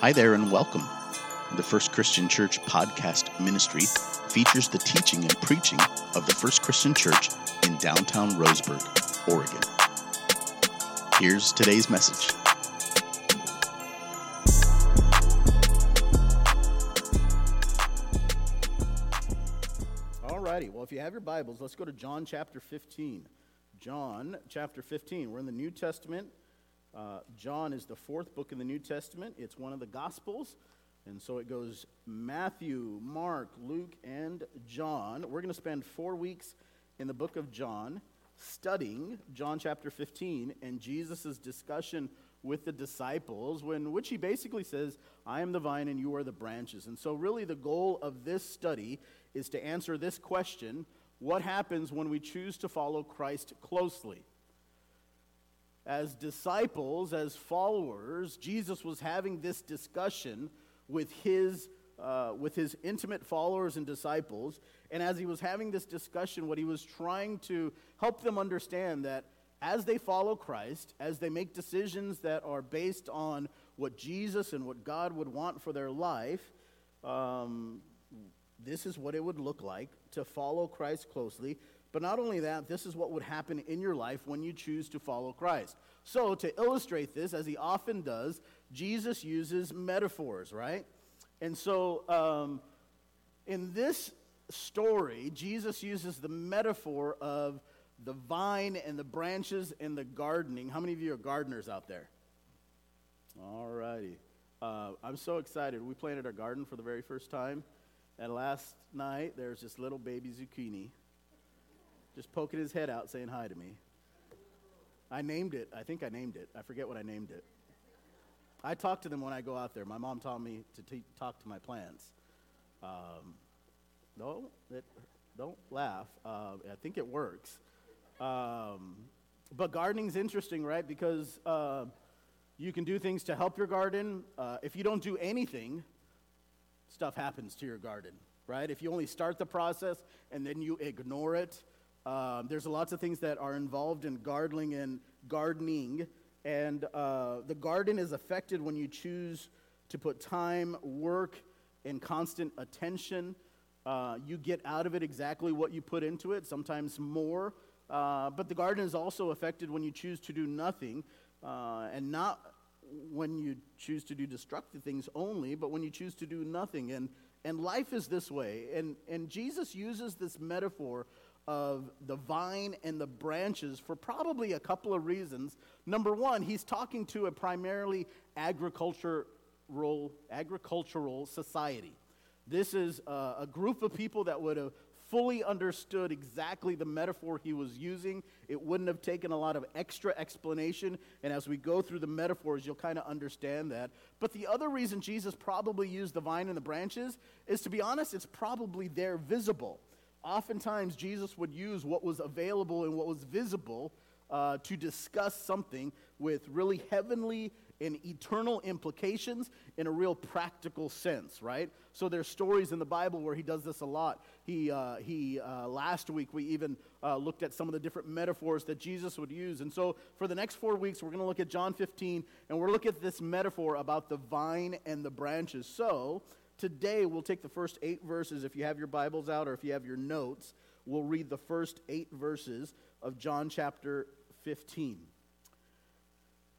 Hi there and welcome. The First Christian Church podcast ministry features the teaching and preaching of the First Christian Church in downtown Roseburg, Oregon. Here's today's message. Alrighty, well, if you have your Bibles, let's go to John chapter 15. John chapter 15. We're in the New Testament. Uh, John is the fourth book in the New Testament. It's one of the Gospels. And so it goes Matthew, Mark, Luke, and John. We're going to spend four weeks in the book of John studying John chapter 15 and Jesus' discussion with the disciples, when, which he basically says, I am the vine and you are the branches. And so, really, the goal of this study is to answer this question what happens when we choose to follow Christ closely? As disciples, as followers, Jesus was having this discussion with his, uh, with his intimate followers and disciples. And as he was having this discussion, what he was trying to help them understand that as they follow Christ, as they make decisions that are based on what Jesus and what God would want for their life, um, this is what it would look like to follow Christ closely. But not only that, this is what would happen in your life when you choose to follow Christ. So, to illustrate this, as he often does, Jesus uses metaphors, right? And so, um, in this story, Jesus uses the metaphor of the vine and the branches and the gardening. How many of you are gardeners out there? All righty. Uh, I'm so excited. We planted our garden for the very first time. And last night, there's this little baby zucchini just poking his head out saying hi to me. I named it. I think I named it. I forget what I named it. I talk to them when I go out there. My mom taught me to te- talk to my plants. Um, no, it, don't laugh. Uh, I think it works. Um, but gardening's interesting, right? Because uh, you can do things to help your garden. Uh, if you don't do anything, stuff happens to your garden, right? If you only start the process and then you ignore it, um, there's lots of things that are involved in gardening and gardening, and uh, the garden is affected when you choose to put time, work, and constant attention. Uh, you get out of it exactly what you put into it, sometimes more. Uh, but the garden is also affected when you choose to do nothing, uh, and not when you choose to do destructive things only, but when you choose to do nothing. And, and life is this way. And, and Jesus uses this metaphor of the vine and the branches for probably a couple of reasons. Number one, he's talking to a primarily agricultural, agricultural society. This is a, a group of people that would have fully understood exactly the metaphor he was using. It wouldn't have taken a lot of extra explanation. And as we go through the metaphors, you'll kind of understand that. But the other reason Jesus probably used the vine and the branches is, to be honest, it's probably there visible oftentimes Jesus would use what was available and what was visible uh, to discuss something with really heavenly and eternal implications in a real practical sense, right? So there's stories in the Bible where he does this a lot. He, uh, he uh, last week we even uh, looked at some of the different metaphors that Jesus would use. And so for the next four weeks, we're going to look at John 15, and we're looking at this metaphor about the vine and the branches. So Today, we'll take the first eight verses. If you have your Bibles out or if you have your notes, we'll read the first eight verses of John chapter 15.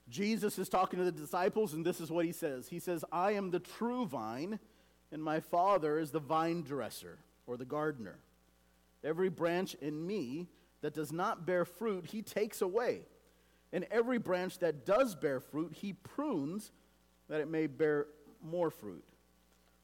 Jesus is talking to the disciples, and this is what he says He says, I am the true vine, and my Father is the vine dresser or the gardener. Every branch in me that does not bear fruit, he takes away. And every branch that does bear fruit, he prunes that it may bear more fruit.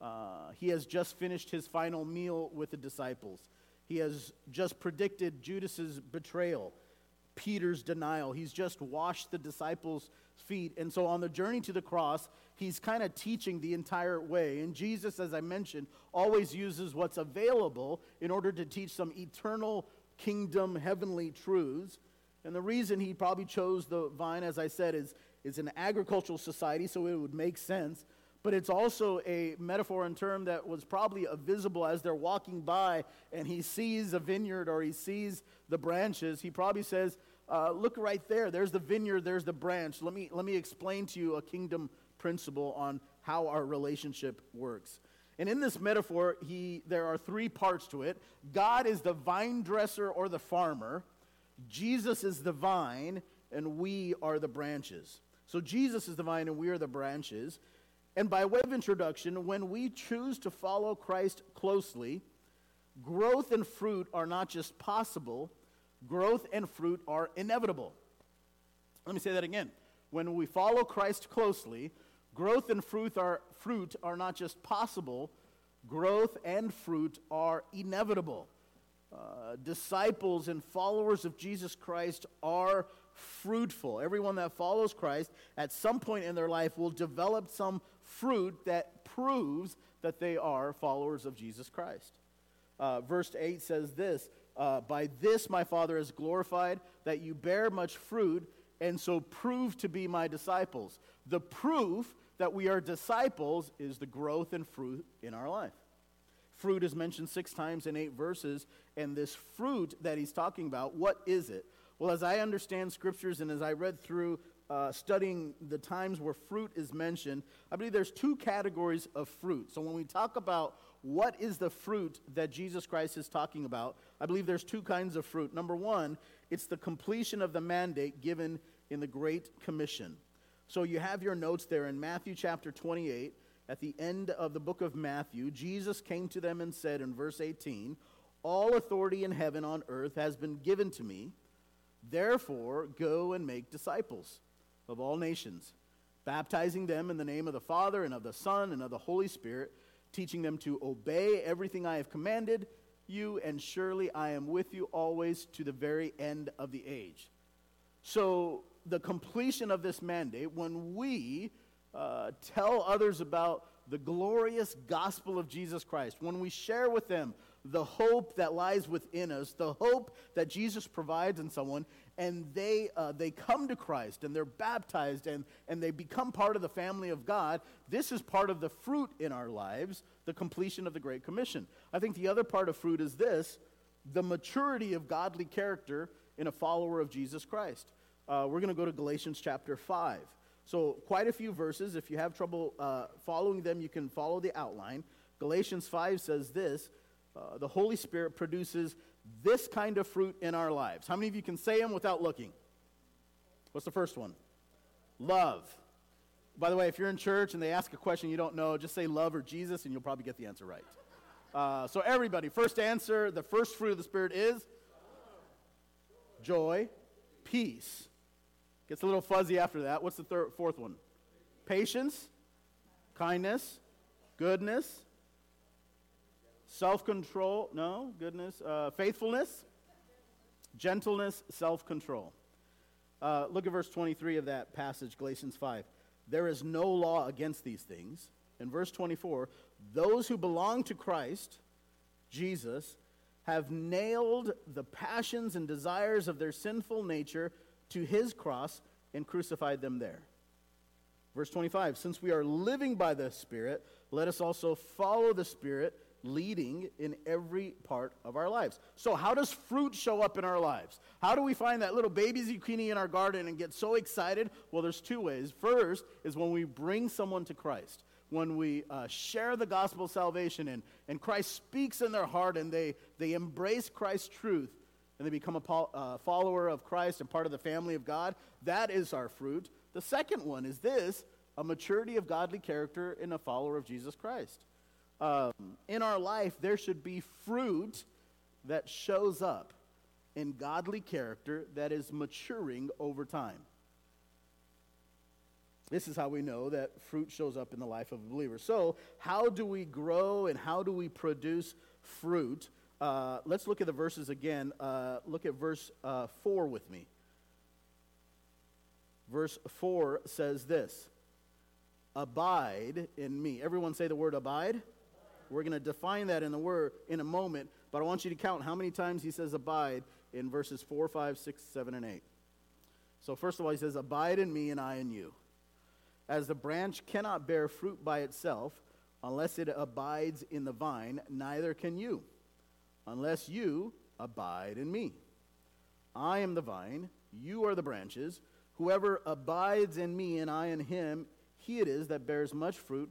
Uh, he has just finished his final meal with the disciples. He has just predicted Judas's betrayal, Peter's denial. He's just washed the disciples' feet. And so, on the journey to the cross, he's kind of teaching the entire way. And Jesus, as I mentioned, always uses what's available in order to teach some eternal kingdom, heavenly truths. And the reason he probably chose the vine, as I said, is, is an agricultural society, so it would make sense. But it's also a metaphor and term that was probably visible as they're walking by and he sees a vineyard or he sees the branches. He probably says, uh, Look right there. There's the vineyard, there's the branch. Let me, let me explain to you a kingdom principle on how our relationship works. And in this metaphor, he, there are three parts to it God is the vine dresser or the farmer. Jesus is the vine, and we are the branches. So Jesus is the vine, and we are the branches. And by way of introduction, when we choose to follow Christ closely, growth and fruit are not just possible, growth and fruit are inevitable. Let me say that again. When we follow Christ closely, growth and fruit are, fruit are not just possible, growth and fruit are inevitable. Uh, disciples and followers of Jesus Christ are fruitful. Everyone that follows Christ at some point in their life will develop some fruit that proves that they are followers of Jesus Christ. Uh, verse 8 says this uh, By this my Father is glorified, that you bear much fruit, and so prove to be my disciples. The proof that we are disciples is the growth and fruit in our life. Fruit is mentioned six times in eight verses, and this fruit that he's talking about, what is it? Well, as I understand scriptures and as I read through uh, studying the times where fruit is mentioned, I believe there's two categories of fruit. So when we talk about what is the fruit that Jesus Christ is talking about, I believe there's two kinds of fruit. Number one, it's the completion of the mandate given in the Great Commission. So you have your notes there in Matthew chapter 28 at the end of the book of Matthew, Jesus came to them and said in verse 18, All authority in heaven on earth has been given to me. Therefore, go and make disciples of all nations, baptizing them in the name of the Father and of the Son and of the Holy Spirit, teaching them to obey everything I have commanded you, and surely I am with you always to the very end of the age. So, the completion of this mandate, when we uh, tell others about the glorious gospel of Jesus Christ, when we share with them the hope that lies within us, the hope that Jesus provides in someone, and they, uh, they come to Christ and they're baptized and, and they become part of the family of God, this is part of the fruit in our lives, the completion of the Great Commission. I think the other part of fruit is this the maturity of godly character in a follower of Jesus Christ. Uh, we're going to go to Galatians chapter 5. So, quite a few verses. If you have trouble uh, following them, you can follow the outline. Galatians 5 says this uh, The Holy Spirit produces this kind of fruit in our lives. How many of you can say them without looking? What's the first one? Love. By the way, if you're in church and they ask a question you don't know, just say love or Jesus and you'll probably get the answer right. Uh, so, everybody, first answer the first fruit of the Spirit is joy, peace, Gets a little fuzzy after that. What's the third, fourth one? Patience, kindness, goodness, self control. No, goodness. Uh, faithfulness, gentleness, self control. Uh, look at verse 23 of that passage, Galatians 5. There is no law against these things. In verse 24, those who belong to Christ, Jesus, have nailed the passions and desires of their sinful nature to his cross and crucified them there. Verse 25 Since we are living by the Spirit, let us also follow the Spirit, leading in every part of our lives. So, how does fruit show up in our lives? How do we find that little baby zucchini in our garden and get so excited? Well, there's two ways. First is when we bring someone to Christ. When we uh, share the gospel of salvation and, and Christ speaks in their heart and they, they embrace Christ's truth, and they become a uh, follower of Christ and part of the family of God, that is our fruit. The second one is this a maturity of godly character in a follower of Jesus Christ. Um, in our life, there should be fruit that shows up in godly character that is maturing over time. This is how we know that fruit shows up in the life of a believer. So, how do we grow and how do we produce fruit? Uh, let's look at the verses again. Uh, look at verse uh, 4 with me. Verse 4 says this Abide in me. Everyone say the word abide. We're going to define that in the word in a moment, but I want you to count how many times he says abide in verses 4, 5, 6, 7, and 8. So, first of all, he says, Abide in me and I in you. As the branch cannot bear fruit by itself unless it abides in the vine, neither can you unless you abide in me. I am the vine, you are the branches. Whoever abides in me and I in him, he it is that bears much fruit,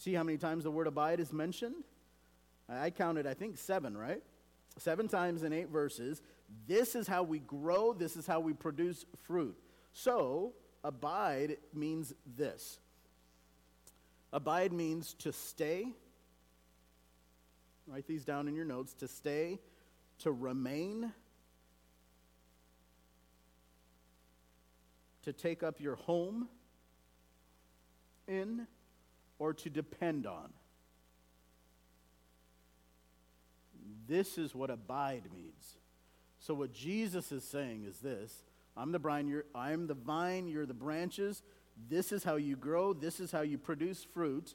See how many times the word abide is mentioned? I counted, I think, seven, right? Seven times in eight verses. This is how we grow, this is how we produce fruit. So, abide means this Abide means to stay. Write these down in your notes. To stay, to remain, to take up your home in, or to depend on. This is what abide means. So, what Jesus is saying is this I'm the vine, you're, I'm the vine, you're the branches. This is how you grow, this is how you produce fruit.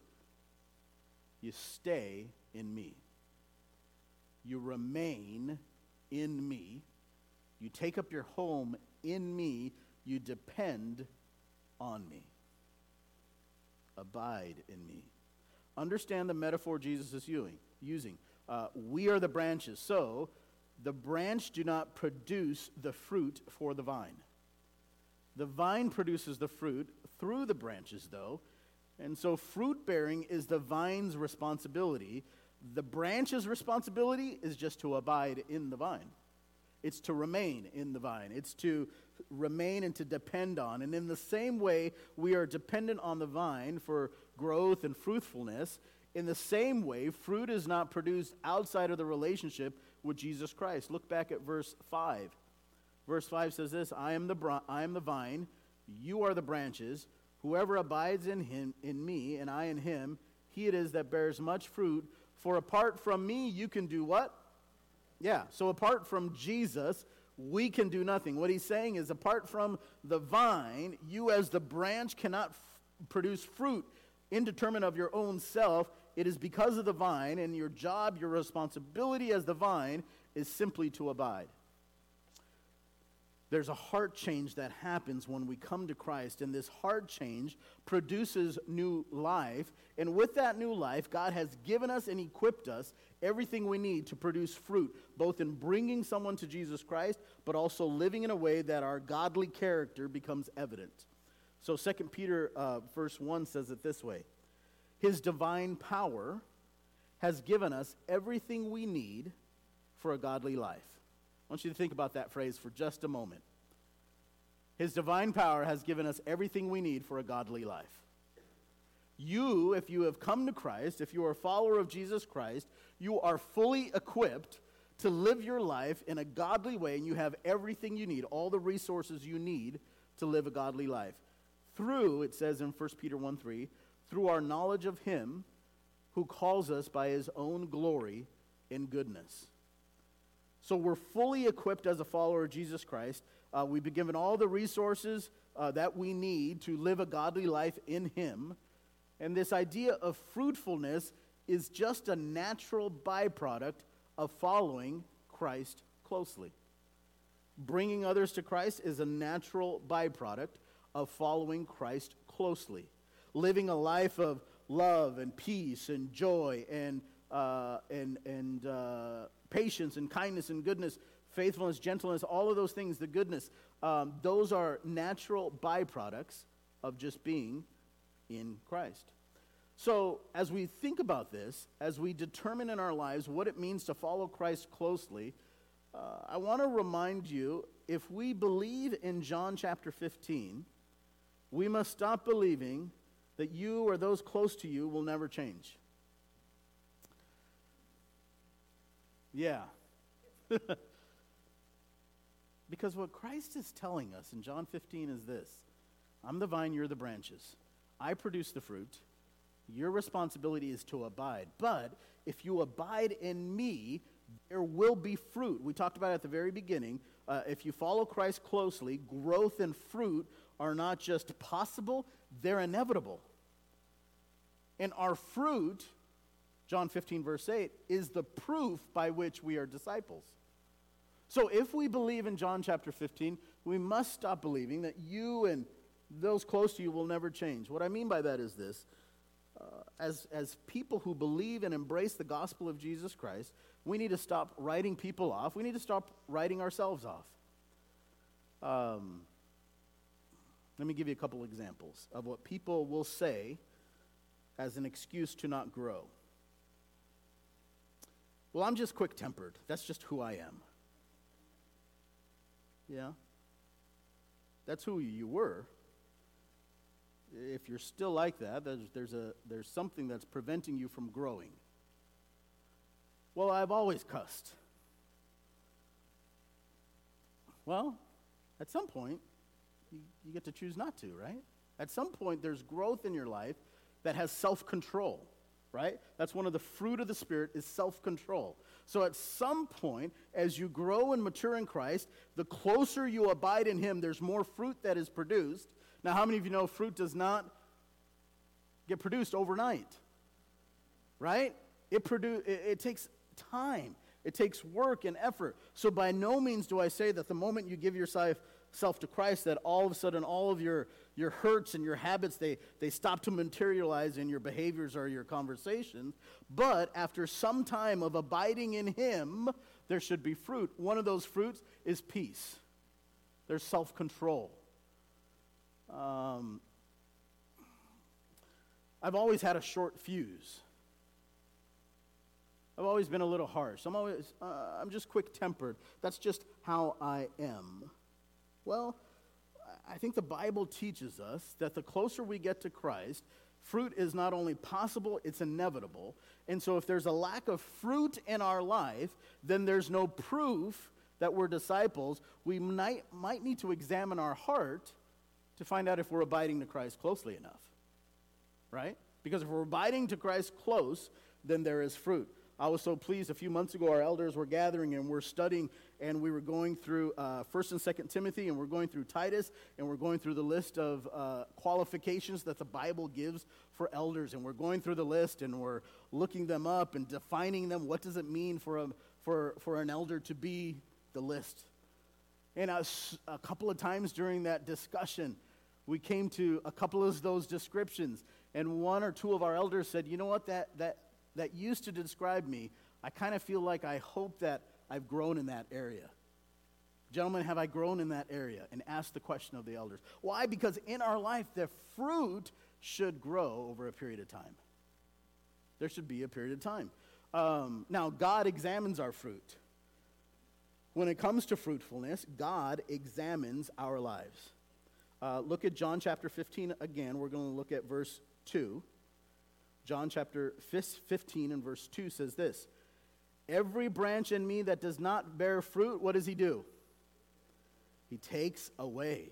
You stay in me. You remain in me. You take up your home in me. You depend on me. Abide in me. Understand the metaphor Jesus is using. Uh, we are the branches. So, the branch do not produce the fruit for the vine. The vine produces the fruit through the branches, though. And so fruit bearing is the vine's responsibility. The branch's responsibility is just to abide in the vine. It's to remain in the vine. It's to remain and to depend on. And in the same way, we are dependent on the vine for growth and fruitfulness. In the same way, fruit is not produced outside of the relationship with Jesus Christ. Look back at verse 5. Verse 5 says this I am the, I am the vine, you are the branches. Whoever abides in him in me and I in him, he it is that bears much fruit. For apart from me, you can do what? Yeah, so apart from Jesus, we can do nothing. What he's saying is, apart from the vine, you as the branch cannot f- produce fruit indeterminate of your own self. It is because of the vine, and your job, your responsibility as the vine is simply to abide. There's a heart change that happens when we come to Christ, and this heart change produces new life. And with that new life, God has given us and equipped us everything we need to produce fruit, both in bringing someone to Jesus Christ, but also living in a way that our godly character becomes evident. So 2 Peter uh, verse 1 says it this way His divine power has given us everything we need for a godly life. I want you to think about that phrase for just a moment. His divine power has given us everything we need for a godly life. You, if you have come to Christ, if you are a follower of Jesus Christ, you are fully equipped to live your life in a godly way, and you have everything you need, all the resources you need to live a godly life. Through, it says in 1 Peter 1 3, through our knowledge of Him who calls us by His own glory and goodness. So we're fully equipped as a follower of Jesus Christ. Uh, we've been given all the resources uh, that we need to live a godly life in Him. And this idea of fruitfulness is just a natural byproduct of following Christ closely. Bringing others to Christ is a natural byproduct of following Christ closely. living a life of love and peace and joy and, uh, and, and uh, patience and kindness and goodness, faithfulness, gentleness, all of those things, the goodness, um, those are natural byproducts of just being in Christ. So, as we think about this, as we determine in our lives what it means to follow Christ closely, uh, I want to remind you if we believe in John chapter 15, we must stop believing that you or those close to you will never change. Yeah. because what Christ is telling us in John 15 is this I'm the vine, you're the branches. I produce the fruit. Your responsibility is to abide. But if you abide in me, there will be fruit. We talked about at the very beginning. Uh, if you follow Christ closely, growth and fruit are not just possible, they're inevitable. And our fruit, John 15, verse 8, is the proof by which we are disciples. So if we believe in John chapter 15, we must stop believing that you and those close to you will never change. What I mean by that is this uh, as, as people who believe and embrace the gospel of Jesus Christ, we need to stop writing people off. We need to stop writing ourselves off. Um, let me give you a couple examples of what people will say as an excuse to not grow. Well, I'm just quick tempered. That's just who I am. Yeah? That's who you were. If you're still like that, there's, there's, a, there's something that's preventing you from growing. Well, I've always cussed. Well, at some point, you, you get to choose not to, right? At some point, there's growth in your life that has self control, right? That's one of the fruit of the Spirit is self control. So at some point, as you grow and mature in Christ, the closer you abide in Him, there's more fruit that is produced. Now, how many of you know fruit does not get produced overnight? Right? It, produ- it, it takes time. It takes work and effort. So, by no means do I say that the moment you give yourself self to Christ, that all of a sudden all of your, your hurts and your habits, they, they stop to materialize in your behaviors or your conversations. But after some time of abiding in Him, there should be fruit. One of those fruits is peace, there's self control. Um, I've always had a short fuse. I've always been a little harsh. I'm always, uh, I'm just quick tempered. That's just how I am. Well, I think the Bible teaches us that the closer we get to Christ, fruit is not only possible, it's inevitable. And so if there's a lack of fruit in our life, then there's no proof that we're disciples. We might, might need to examine our heart to find out if we're abiding to Christ closely enough. Right? Because if we're abiding to Christ close, then there is fruit. I was so pleased a few months ago, our elders were gathering and we're studying, and we were going through uh, 1st and 2nd Timothy, and we're going through Titus, and we're going through the list of uh, qualifications that the Bible gives for elders. And we're going through the list and we're looking them up and defining them. What does it mean for, a, for, for an elder to be the list? And a, a couple of times during that discussion, we came to a couple of those descriptions. And one or two of our elders said, you know what, that, that, that used to describe me, I kind of feel like I hope that I've grown in that area. Gentlemen, have I grown in that area? And ask the question of the elders. Why? Because in our life, the fruit should grow over a period of time. There should be a period of time. Um, now, God examines our fruit. When it comes to fruitfulness, God examines our lives. Uh, look at John chapter 15 again. We're going to look at verse 2. John chapter 15 and verse 2 says this Every branch in me that does not bear fruit, what does he do? He takes away.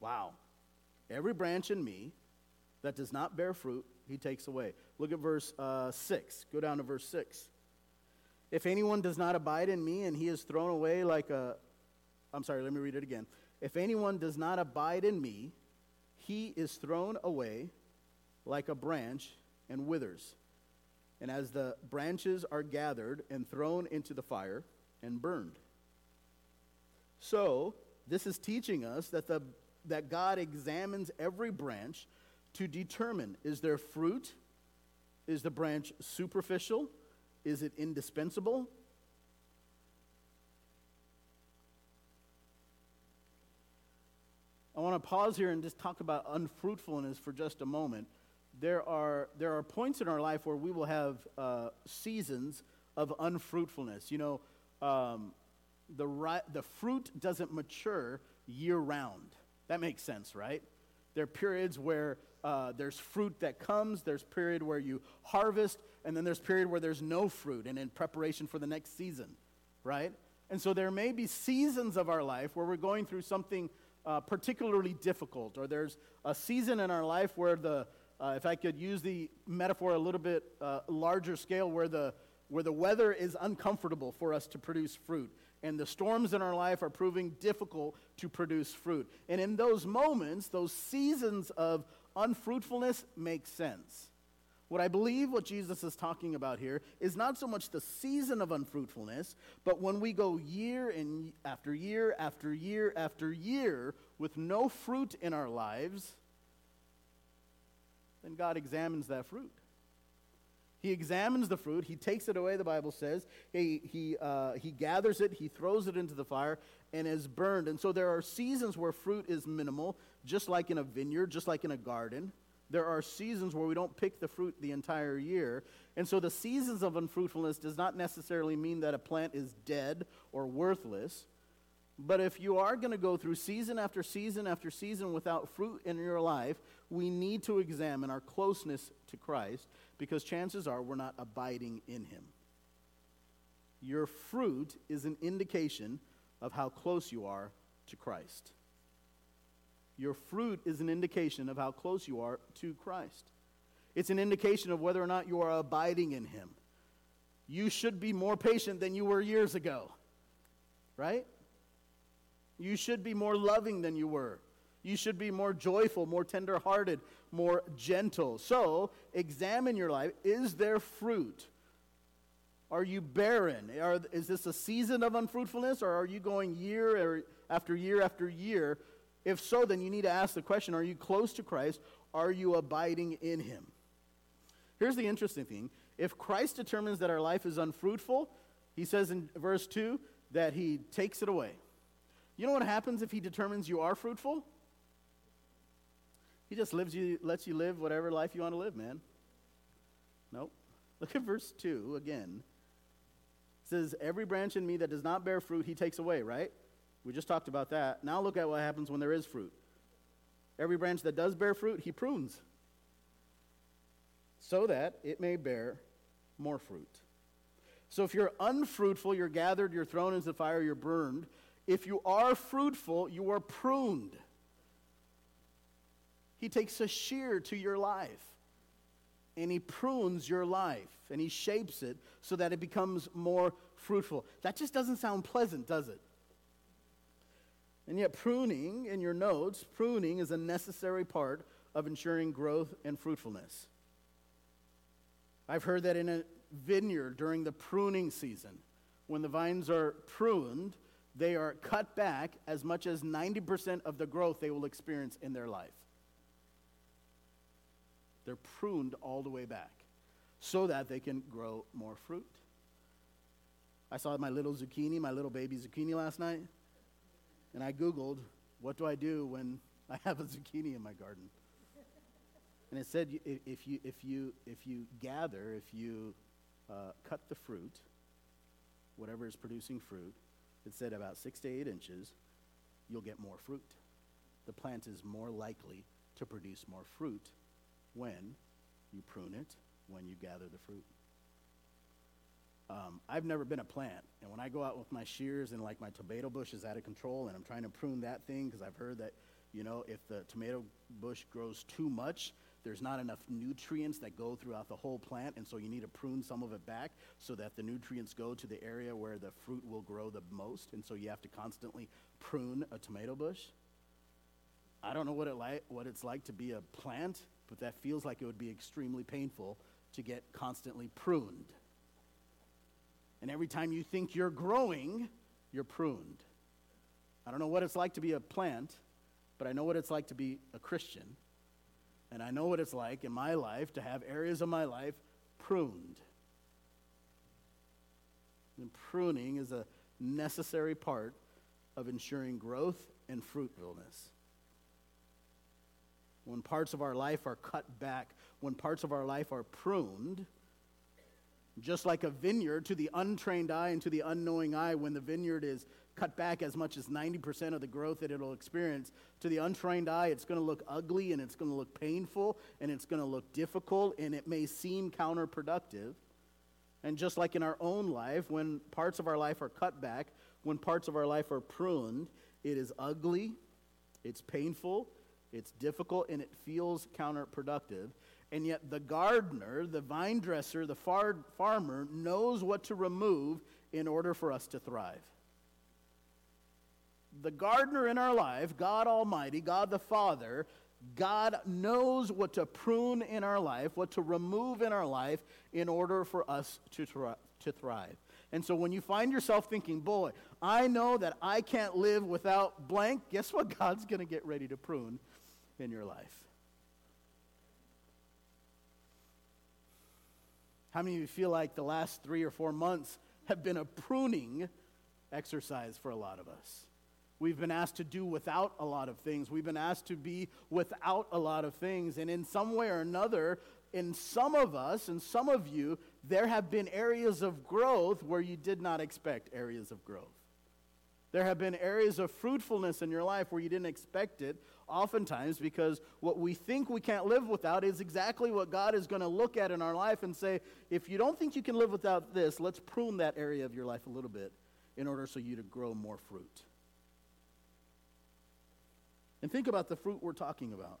Wow. Every branch in me that does not bear fruit, he takes away. Look at verse uh, 6. Go down to verse 6. If anyone does not abide in me and he is thrown away like a. I'm sorry, let me read it again. If anyone does not abide in me, he is thrown away like a branch and withers. And as the branches are gathered and thrown into the fire and burned. So, this is teaching us that, the, that God examines every branch to determine is there fruit? Is the branch superficial? Is it indispensable? I want to pause here and just talk about unfruitfulness for just a moment. There are, there are points in our life where we will have uh, seasons of unfruitfulness. You know, um, the, ri- the fruit doesn't mature year round. That makes sense, right? There are periods where uh, there's fruit that comes, there's period where you harvest, and then there's period where there's no fruit and in preparation for the next season, right? And so there may be seasons of our life where we're going through something uh, particularly difficult, or there's a season in our life where the, uh, if I could use the metaphor a little bit uh, larger scale, where the, where the weather is uncomfortable for us to produce fruit. And the storms in our life are proving difficult to produce fruit. And in those moments, those seasons of unfruitfulness make sense. What I believe what Jesus is talking about here is not so much the season of unfruitfulness, but when we go year and after year after year after year with no fruit in our lives, then God examines that fruit. He examines the fruit, he takes it away, the Bible says. He, he, uh, he gathers it, he throws it into the fire, and is burned. And so there are seasons where fruit is minimal, just like in a vineyard, just like in a garden there are seasons where we don't pick the fruit the entire year. And so the seasons of unfruitfulness does not necessarily mean that a plant is dead or worthless. But if you are going to go through season after season after season without fruit in your life, we need to examine our closeness to Christ because chances are we're not abiding in Him. Your fruit is an indication of how close you are to Christ. Your fruit is an indication of how close you are to Christ. It's an indication of whether or not you are abiding in Him. You should be more patient than you were years ago, right? You should be more loving than you were. You should be more joyful, more tenderhearted, more gentle. So, examine your life. Is there fruit? Are you barren? Are, is this a season of unfruitfulness, or are you going year er, after year after year if so, then you need to ask the question are you close to Christ? Are you abiding in him? Here's the interesting thing if Christ determines that our life is unfruitful, he says in verse 2 that he takes it away. You know what happens if he determines you are fruitful? He just lives you, lets you live whatever life you want to live, man. Nope. Look at verse 2 again. It says, Every branch in me that does not bear fruit, he takes away, right? We just talked about that. Now look at what happens when there is fruit. Every branch that does bear fruit, he prunes so that it may bear more fruit. So if you're unfruitful, you're gathered, you're thrown into the fire, you're burned. If you are fruitful, you are pruned. He takes a shear to your life and he prunes your life and he shapes it so that it becomes more fruitful. That just doesn't sound pleasant, does it? And yet, pruning in your notes, pruning is a necessary part of ensuring growth and fruitfulness. I've heard that in a vineyard during the pruning season, when the vines are pruned, they are cut back as much as 90% of the growth they will experience in their life. They're pruned all the way back so that they can grow more fruit. I saw my little zucchini, my little baby zucchini last night and I Googled, what do I do when I have a zucchini in my garden? And it said if you, if you, if you gather, if you uh, cut the fruit, whatever is producing fruit, it said about six to eight inches, you'll get more fruit. The plant is more likely to produce more fruit when you prune it, when you gather the fruit. Um, I've never been a plant, and when I go out with my shears and like my tomato bush is out of control, and I'm trying to prune that thing because I've heard that, you know, if the tomato bush grows too much, there's not enough nutrients that go throughout the whole plant, and so you need to prune some of it back so that the nutrients go to the area where the fruit will grow the most, and so you have to constantly prune a tomato bush. I don't know what, it like, what it's like to be a plant, but that feels like it would be extremely painful to get constantly pruned. And every time you think you're growing, you're pruned. I don't know what it's like to be a plant, but I know what it's like to be a Christian. And I know what it's like in my life to have areas of my life pruned. And pruning is a necessary part of ensuring growth and fruitfulness. When parts of our life are cut back, when parts of our life are pruned, just like a vineyard to the untrained eye and to the unknowing eye, when the vineyard is cut back as much as 90% of the growth that it'll experience, to the untrained eye, it's going to look ugly and it's going to look painful and it's going to look difficult and it may seem counterproductive. And just like in our own life, when parts of our life are cut back, when parts of our life are pruned, it is ugly, it's painful, it's difficult, and it feels counterproductive. And yet, the gardener, the vine dresser, the far- farmer knows what to remove in order for us to thrive. The gardener in our life, God Almighty, God the Father, God knows what to prune in our life, what to remove in our life in order for us to, thri- to thrive. And so when you find yourself thinking, boy, I know that I can't live without blank, guess what God's going to get ready to prune in your life? How many of you feel like the last three or four months have been a pruning exercise for a lot of us? We've been asked to do without a lot of things. We've been asked to be without a lot of things. And in some way or another, in some of us and some of you, there have been areas of growth where you did not expect areas of growth. There have been areas of fruitfulness in your life where you didn't expect it, oftentimes because what we think we can't live without is exactly what God is going to look at in our life and say, if you don't think you can live without this, let's prune that area of your life a little bit in order so you to grow more fruit. And think about the fruit we're talking about.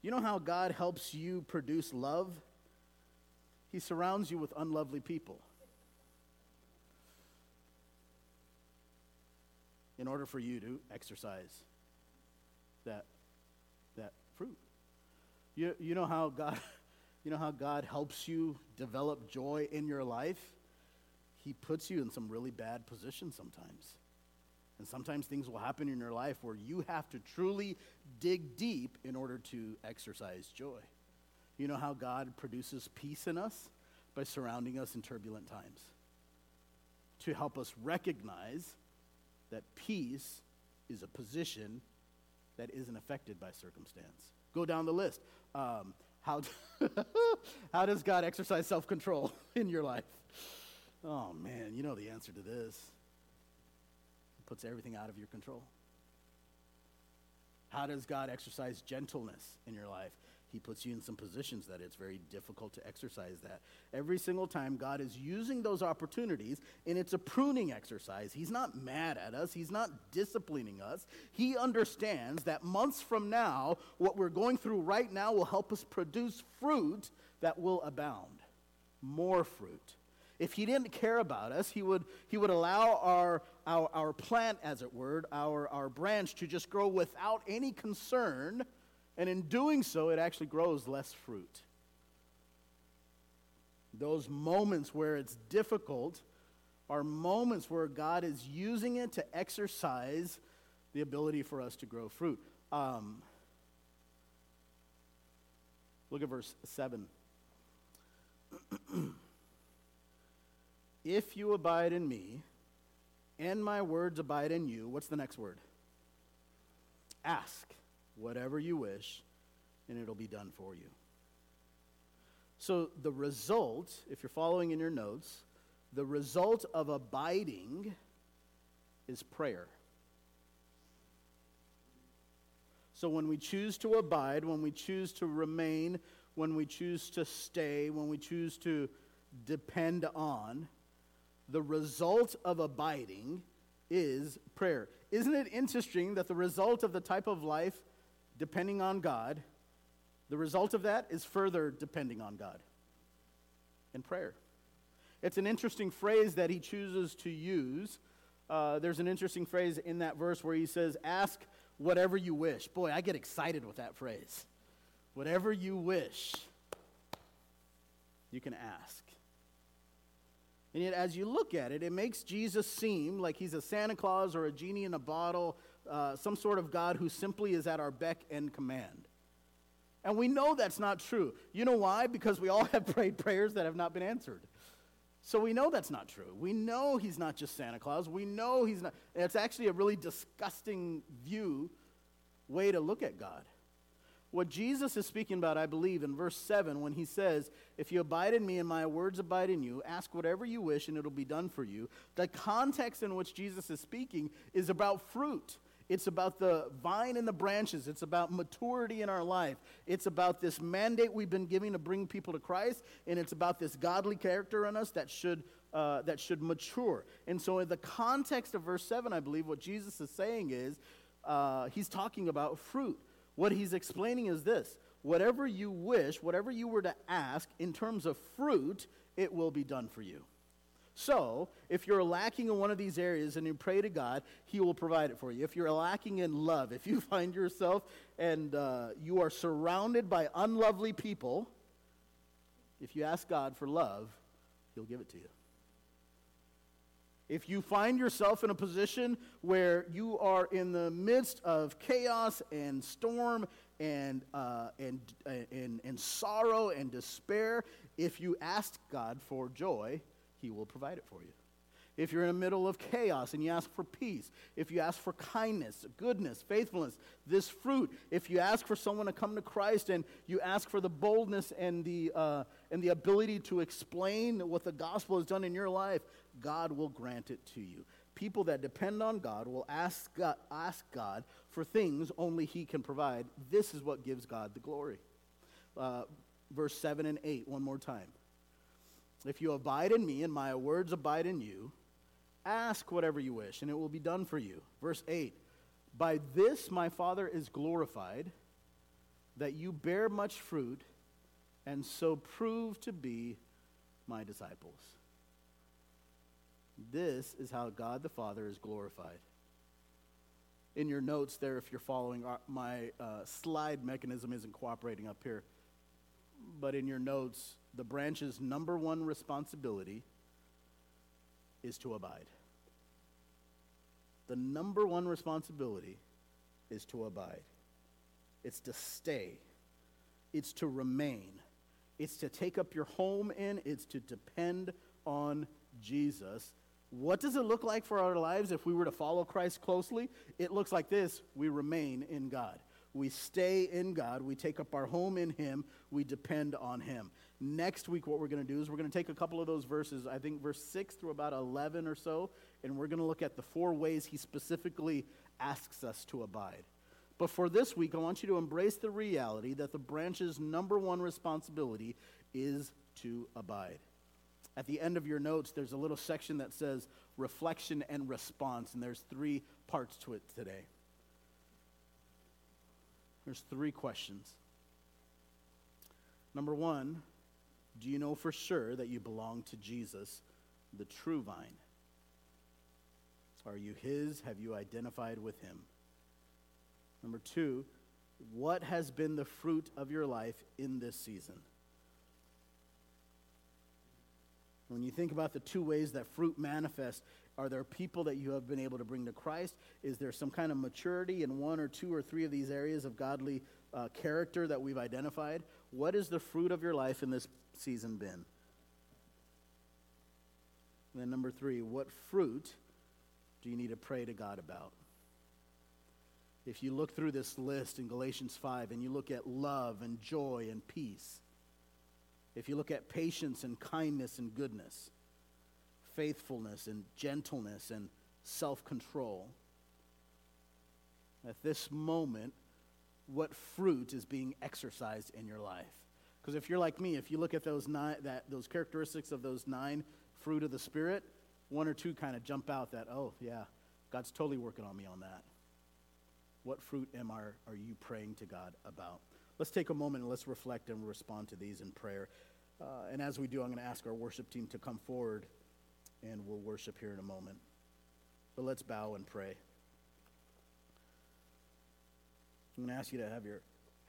You know how God helps you produce love? He surrounds you with unlovely people. In order for you to exercise that, that fruit. You, you know how God you know how God helps you develop joy in your life? He puts you in some really bad positions sometimes. And sometimes things will happen in your life where you have to truly dig deep in order to exercise joy. You know how God produces peace in us? By surrounding us in turbulent times. To help us recognize that peace is a position that isn't affected by circumstance. Go down the list. Um, how, how does God exercise self control in your life? Oh, man, you know the answer to this. He puts everything out of your control. How does God exercise gentleness in your life? He puts you in some positions that it's very difficult to exercise that. Every single time, God is using those opportunities, and it's a pruning exercise. He's not mad at us, He's not disciplining us. He understands that months from now, what we're going through right now will help us produce fruit that will abound, more fruit. If he didn't care about us, he would, he would allow our, our, our plant, as it were, our, our branch to just grow without any concern and in doing so, it actually grows less fruit. Those moments where it's difficult are moments where God is using it to exercise the ability for us to grow fruit. Um, look at verse 7. if you abide in me, and my words abide in you, what's the next word? Ask whatever you wish, and it'll be done for you. So, the result, if you're following in your notes, the result of abiding is prayer. So, when we choose to abide, when we choose to remain, when we choose to stay, when we choose to depend on, the result of abiding is prayer. Isn't it interesting that the result of the type of life depending on God, the result of that is further depending on God in prayer. It's an interesting phrase that he chooses to use. Uh, there's an interesting phrase in that verse where he says, Ask whatever you wish. Boy, I get excited with that phrase. Whatever you wish, you can ask. And yet, as you look at it, it makes Jesus seem like he's a Santa Claus or a genie in a bottle uh, some sort of God who simply is at our beck and command. And we know that's not true. You know why? Because we all have prayed prayers that have not been answered. So we know that's not true. We know he's not just Santa Claus. We know he's not. It's actually a really disgusting view, way to look at God. What Jesus is speaking about, I believe, in verse 7, when he says, If you abide in me and my words abide in you, ask whatever you wish and it'll be done for you. The context in which Jesus is speaking is about fruit. It's about the vine and the branches. It's about maturity in our life. It's about this mandate we've been giving to bring people to Christ, and it's about this godly character in us that should, uh, that should mature. And so, in the context of verse 7, I believe what Jesus is saying is uh, he's talking about fruit. What he's explaining is this whatever you wish, whatever you were to ask in terms of fruit, it will be done for you. So, if you're lacking in one of these areas and you pray to God, He will provide it for you. If you're lacking in love, if you find yourself and uh, you are surrounded by unlovely people, if you ask God for love, He'll give it to you. If you find yourself in a position where you are in the midst of chaos and storm and, uh, and, and, and sorrow and despair, if you ask God for joy, he will provide it for you. If you're in the middle of chaos and you ask for peace, if you ask for kindness, goodness, faithfulness, this fruit, if you ask for someone to come to Christ and you ask for the boldness and the, uh, and the ability to explain what the gospel has done in your life, God will grant it to you. People that depend on God will ask God, ask God for things only He can provide. This is what gives God the glory. Uh, verse 7 and 8, one more time. If you abide in me and my words abide in you, ask whatever you wish, and it will be done for you. Verse 8 By this my Father is glorified, that you bear much fruit, and so prove to be my disciples. This is how God the Father is glorified. In your notes there, if you're following, our, my uh, slide mechanism isn't cooperating up here. But in your notes, the branch's number one responsibility is to abide. The number one responsibility is to abide. It's to stay. It's to remain. It's to take up your home in. It's to depend on Jesus. What does it look like for our lives if we were to follow Christ closely? It looks like this we remain in God. We stay in God. We take up our home in Him. We depend on Him. Next week, what we're going to do is we're going to take a couple of those verses, I think verse 6 through about 11 or so, and we're going to look at the four ways he specifically asks us to abide. But for this week, I want you to embrace the reality that the branch's number one responsibility is to abide. At the end of your notes, there's a little section that says reflection and response, and there's three parts to it today. There's three questions. Number one, do you know for sure that you belong to Jesus, the true vine? Are you His? Have you identified with Him? Number two, what has been the fruit of your life in this season? When you think about the two ways that fruit manifests, are there people that you have been able to bring to Christ? Is there some kind of maturity in one or two or three of these areas of godly uh, character that we've identified? What is the fruit of your life in this season been? And then, number three, what fruit do you need to pray to God about? If you look through this list in Galatians 5 and you look at love and joy and peace, if you look at patience and kindness and goodness, faithfulness and gentleness and self control, at this moment, what fruit is being exercised in your life? Because if you're like me, if you look at those nine, that, those characteristics of those nine fruit of the Spirit, one or two kind of jump out that, oh, yeah, God's totally working on me on that. What fruit am I, are you praying to God about? Let's take a moment and let's reflect and respond to these in prayer. Uh, and as we do, I'm going to ask our worship team to come forward and we'll worship here in a moment. But let's bow and pray. I'm going to ask you to have your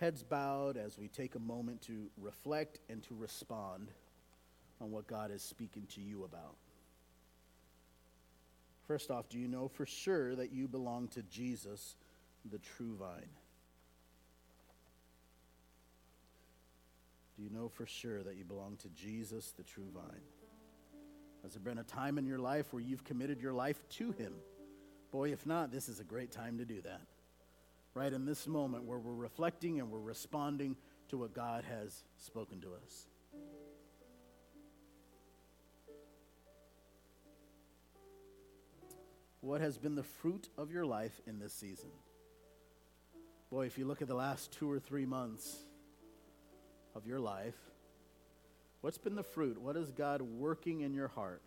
heads bowed as we take a moment to reflect and to respond on what God is speaking to you about. First off, do you know for sure that you belong to Jesus, the true vine? Do you know for sure that you belong to Jesus, the true vine? Has there been a time in your life where you've committed your life to Him? Boy, if not, this is a great time to do that. Right in this moment where we're reflecting and we're responding to what God has spoken to us. What has been the fruit of your life in this season? Boy, if you look at the last two or three months of your life, what's been the fruit? What is God working in your heart?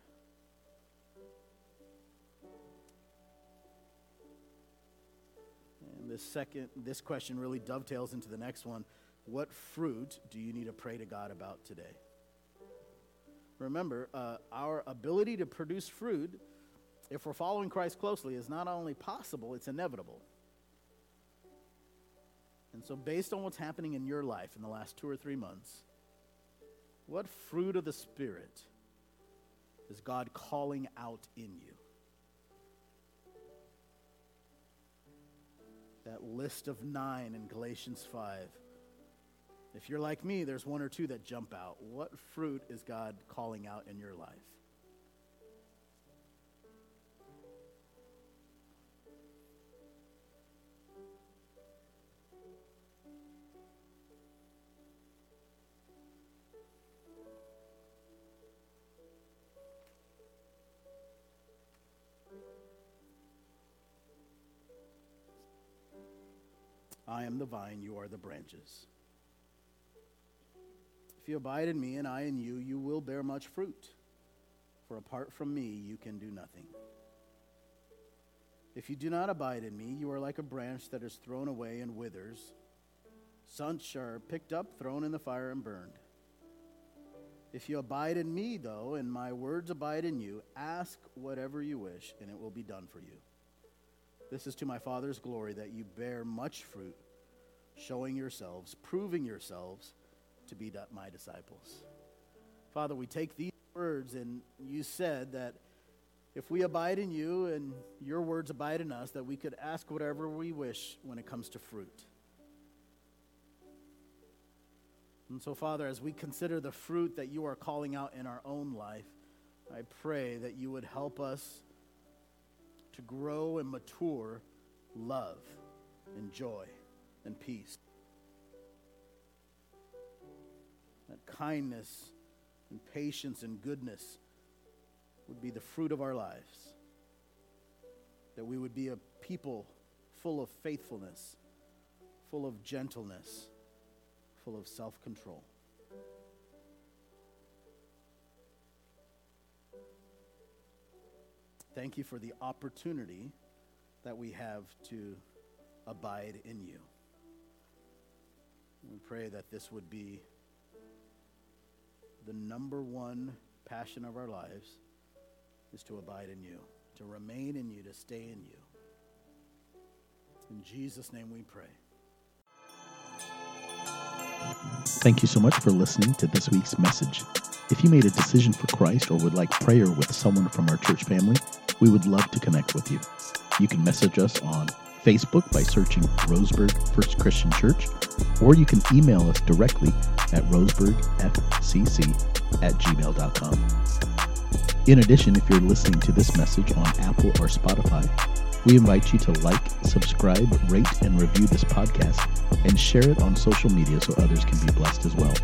Second, this question really dovetails into the next one. What fruit do you need to pray to God about today? Remember, uh, our ability to produce fruit if we're following Christ closely, is not only possible, it's inevitable. And so, based on what's happening in your life in the last two or three months, what fruit of the Spirit is God calling out in you? That list of nine in Galatians 5. If you're like me, there's one or two that jump out. What fruit is God calling out in your life? I am the vine, you are the branches. If you abide in me and I in you, you will bear much fruit. For apart from me, you can do nothing. If you do not abide in me, you are like a branch that is thrown away and withers. Such are picked up, thrown in the fire, and burned. If you abide in me, though, and my words abide in you, ask whatever you wish, and it will be done for you. This is to my Father's glory that you bear much fruit, showing yourselves, proving yourselves to be my disciples. Father, we take these words, and you said that if we abide in you and your words abide in us, that we could ask whatever we wish when it comes to fruit. And so, Father, as we consider the fruit that you are calling out in our own life, I pray that you would help us to grow and mature love and joy and peace. That kindness and patience and goodness would be the fruit of our lives. That we would be a people full of faithfulness, full of gentleness, full of self control. Thank you for the opportunity that we have to abide in you. We pray that this would be the number one passion of our lives is to abide in you, to remain in you, to stay in you. In Jesus' name we pray. Thank you so much for listening to this week's message. If you made a decision for Christ or would like prayer with someone from our church family, we would love to connect with you. You can message us on Facebook by searching Roseburg First Christian Church, or you can email us directly at roseburgfcc at gmail.com. In addition, if you're listening to this message on Apple or Spotify, we invite you to like, subscribe, rate, and review this podcast and share it on social media so others can be blessed as well.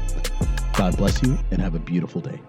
God bless you and have a beautiful day.